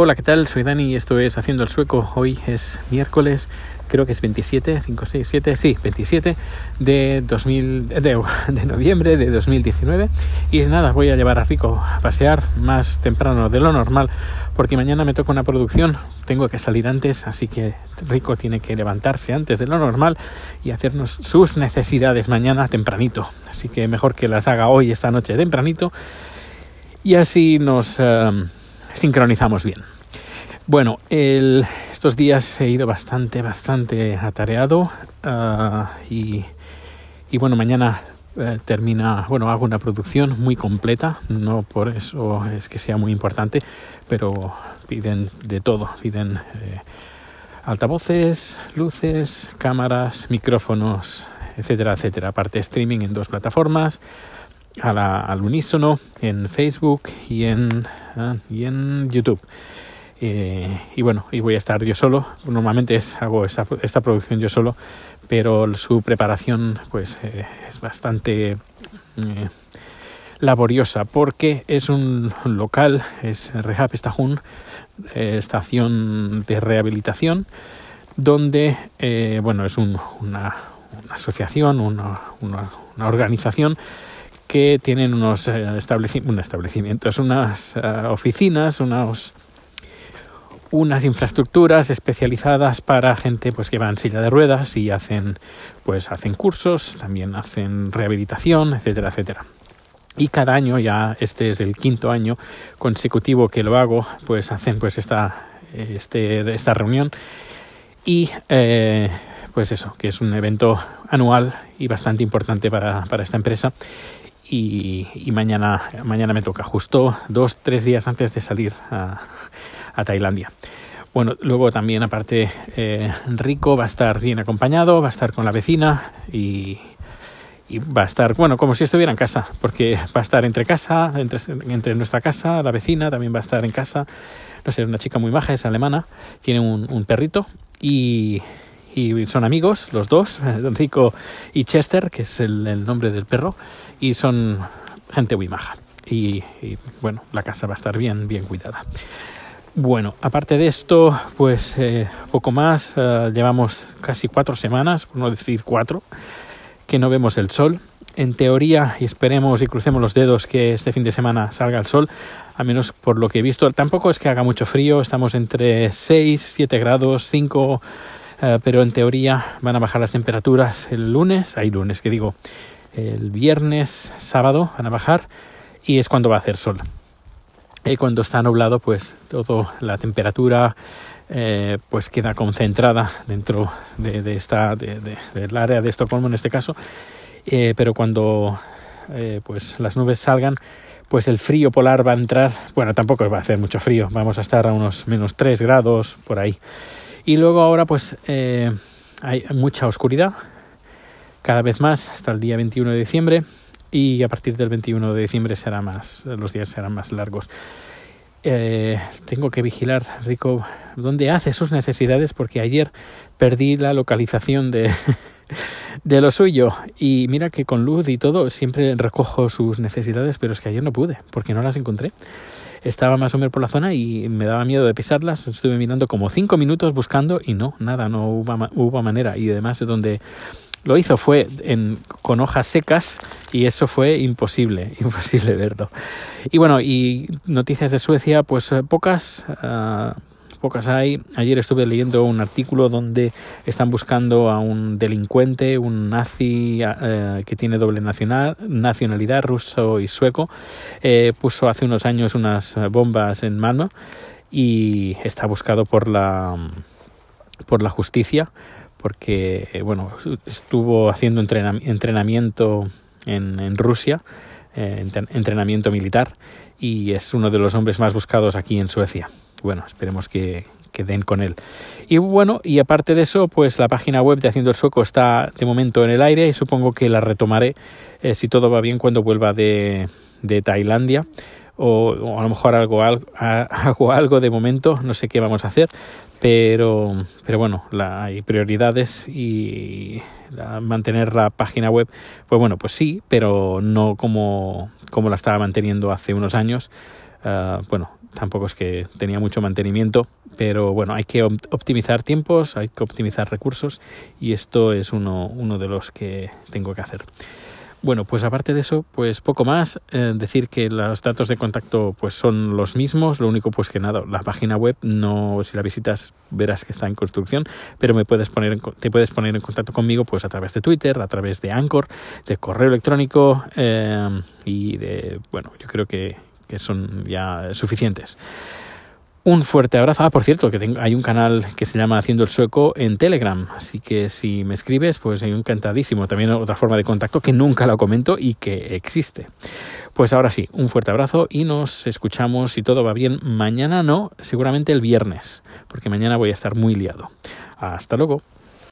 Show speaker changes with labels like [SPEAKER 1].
[SPEAKER 1] Hola, ¿qué tal? Soy Dani y esto es Haciendo el Sueco. Hoy es miércoles, creo que es 27, 5, 6, 7, sí, 27 de, 2000, de, de noviembre de 2019. Y nada, voy a llevar a Rico a pasear más temprano de lo normal porque mañana me toca una producción, tengo que salir antes, así que Rico tiene que levantarse antes de lo normal y hacernos sus necesidades mañana tempranito. Así que mejor que las haga hoy, esta noche tempranito. Y así nos... Uh, sincronizamos bien. Bueno, el, estos días he ido bastante, bastante atareado uh, y, y, bueno, mañana eh, termina, bueno, hago una producción muy completa, no por eso es que sea muy importante, pero piden de todo, piden eh, altavoces, luces, cámaras, micrófonos, etcétera, etcétera. Aparte streaming en dos plataformas, a la, al unísono en Facebook y en, y en YouTube. Eh, y bueno, y voy a estar yo solo. Normalmente es, hago esta, esta, producción yo solo, pero su preparación pues eh, es bastante eh, laboriosa porque es un local, es Rehab Estajún, estación de rehabilitación, donde bueno, es un, una, una, asociación, una, una, una organización que tienen unos estableci un establecimientos, unas uh, oficinas, unas infraestructuras especializadas para gente pues que va en silla de ruedas y hacen pues hacen cursos, también hacen rehabilitación, etcétera, etcétera. Y cada año, ya este es el quinto año consecutivo que lo hago, pues hacen pues esta, este, esta reunión y eh, pues eso, que es un evento anual y bastante importante para, para esta empresa y, y, mañana, mañana me toca, justo dos, tres días antes de salir a, a Tailandia. Bueno, luego también aparte eh, Rico va a estar bien acompañado, va a estar con la vecina y, y, va a estar, bueno, como si estuviera en casa, porque va a estar entre casa, entre, entre, nuestra casa, la vecina también va a estar en casa. No sé, una chica muy maja, es alemana, tiene un, un perrito y, y, son amigos, los dos, Rico y Chester, que es el, el nombre del perro, y son gente muy maja. Y, y bueno, la casa va a estar bien, bien cuidada. Bueno, aparte de esto, pues eh, poco más. Uh, llevamos casi cuatro semanas, por no decir cuatro, que no vemos el sol. En teoría, y esperemos y crucemos los dedos que este fin de semana salga el sol, a menos por lo que he visto. Tampoco es que haga mucho frío, estamos entre 6, 7 grados, 5, uh, pero en teoría van a bajar las temperaturas el lunes, hay lunes que digo, el viernes, sábado van a bajar y es cuando va a hacer sol. Y cuando está nublado, pues toda la temperatura eh, pues queda concentrada dentro de, esta de, de, del área de Estocolmo en este caso. Eh, pero cuando eh, pues las nubes salgan, pues el frío polar va a entrar. Bueno, tampoco va a hacer mucho frío. Vamos a estar a unos menos 3 grados por ahí. Y luego ahora pues eh, hay mucha oscuridad. Cada vez más hasta el día 21 de diciembre y a partir del 21 de diciembre será más, los días serán más largos. Eh, tengo que vigilar, Rico, dónde hace sus necesidades porque ayer perdí la localización de, de lo suyo y mira que con luz y todo siempre recojo sus necesidades, pero es que ayer no pude porque no las encontré. Estaba más o menos por la zona y me daba miedo de pisarlas. Estuve mirando como cinco minutos buscando y no, nada, no hubo, hubo manera. Y además de donde lo hizo fue en, con hojas secas y eso fue imposible, imposible verlo. Y bueno, y noticias de Suecia, pues pocas, uh, pocas hay. Ayer estuve leyendo un artículo donde están buscando a un delincuente, un nazi uh, que tiene doble nacional, nacionalidad, ruso y sueco. Eh, puso hace unos años unas bombas en Malmö y está buscado por la, por la justicia porque bueno estuvo haciendo entrenamiento en, en Rusia eh, entrenamiento militar y es uno de los hombres más buscados aquí en Suecia bueno esperemos que, que den con él y bueno y aparte de eso pues la página web de Haciendo el Sueco está de momento en el aire y supongo que la retomaré eh, si todo va bien cuando vuelva de, de Tailandia o, a lo mejor algo, algo, hago algo de momento, no sé qué vamos a hacer, pero, pero bueno, la, hay prioridades y la, mantener la página web, pues bueno, pues sí, pero no como, como la estaba manteniendo hace unos años. Uh, bueno, tampoco es que tenía mucho mantenimiento, pero bueno, hay que optimizar tiempos, hay que optimizar recursos y esto es uno, uno de los que tengo que hacer. Bueno, pues aparte de eso, pues poco más. Eh, decir que los datos de contacto pues son los mismos. Lo único pues que nada, la página web no, si la visitas verás que está en construcción, pero me puedes poner, te puedes poner en contacto conmigo pues a través de Twitter, a través de Anchor, de correo electrónico eh, y de, bueno, yo creo que, que son ya suficientes. Un fuerte abrazo. Ah, por cierto, que hay un canal que se llama Haciendo el Sueco en Telegram. Así que si me escribes, pues encantadísimo. También otra forma de contacto que nunca lo comento y que existe. Pues ahora sí, un fuerte abrazo y nos escuchamos, si todo va bien, mañana no, seguramente el viernes, porque mañana voy a estar muy liado. Hasta luego.